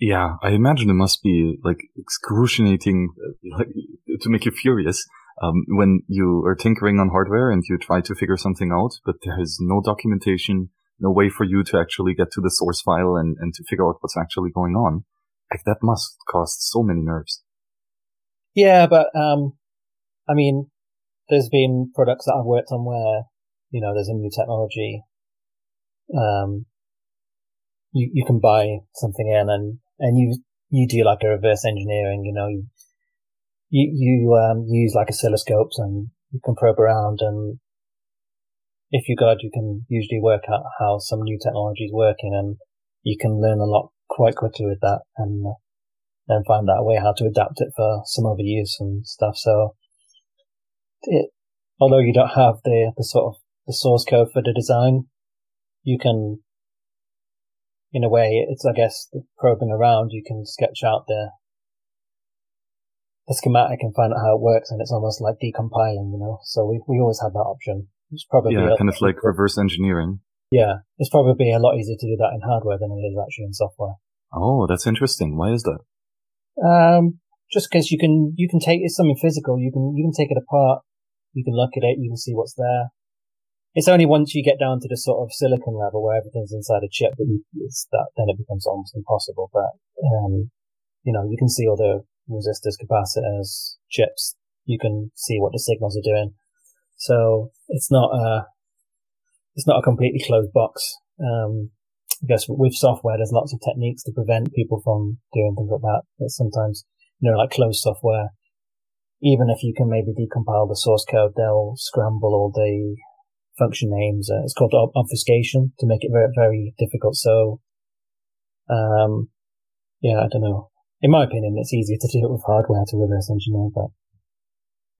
Yeah, I imagine it must be like excruciating, uh, like to make you furious um, when you are tinkering on hardware and you try to figure something out, but there is no documentation, no way for you to actually get to the source file and, and to figure out what's actually going on. Like that must cost so many nerves. Yeah, but um, I mean, there's been products that I've worked on where you know there's a new technology. Um, you you can buy something in and and you you do like a reverse engineering. You know, you you, you um, use like oscilloscopes and you can probe around and if you're good, you can usually work out how some new technology is working and you can learn a lot quite quickly with that and then find out a way how to adapt it for some other use and stuff. So it, although you don't have the, the sort of the source code for the design, you can, in a way, it's, I guess, probing around, you can sketch out the, the schematic and find out how it works, and it's almost like decompiling, you know. So we we always had that option. It's probably yeah, kind of like reverse engineering. Yeah, it's probably a lot easier to do that in hardware than it is actually in software. Oh, that's interesting. Why is that? Um, just because you can you can take it's something physical. You can you can take it apart. You can look at it. You can see what's there. It's only once you get down to the sort of silicon level where everything's inside a chip that you, that then it becomes almost impossible. But um, you know, you can see all the resistors, capacitors, chips. You can see what the signals are doing. So it's not a, it's not a completely closed box. Um, I guess with software, there's lots of techniques to prevent people from doing things like that. But sometimes, you know, like closed software, even if you can maybe decompile the source code, they'll scramble all the function names. Uh, it's called obfuscation to make it very, very difficult. So, um, yeah, I don't know in my opinion, it's easier to do it with hardware to reverse engineer, but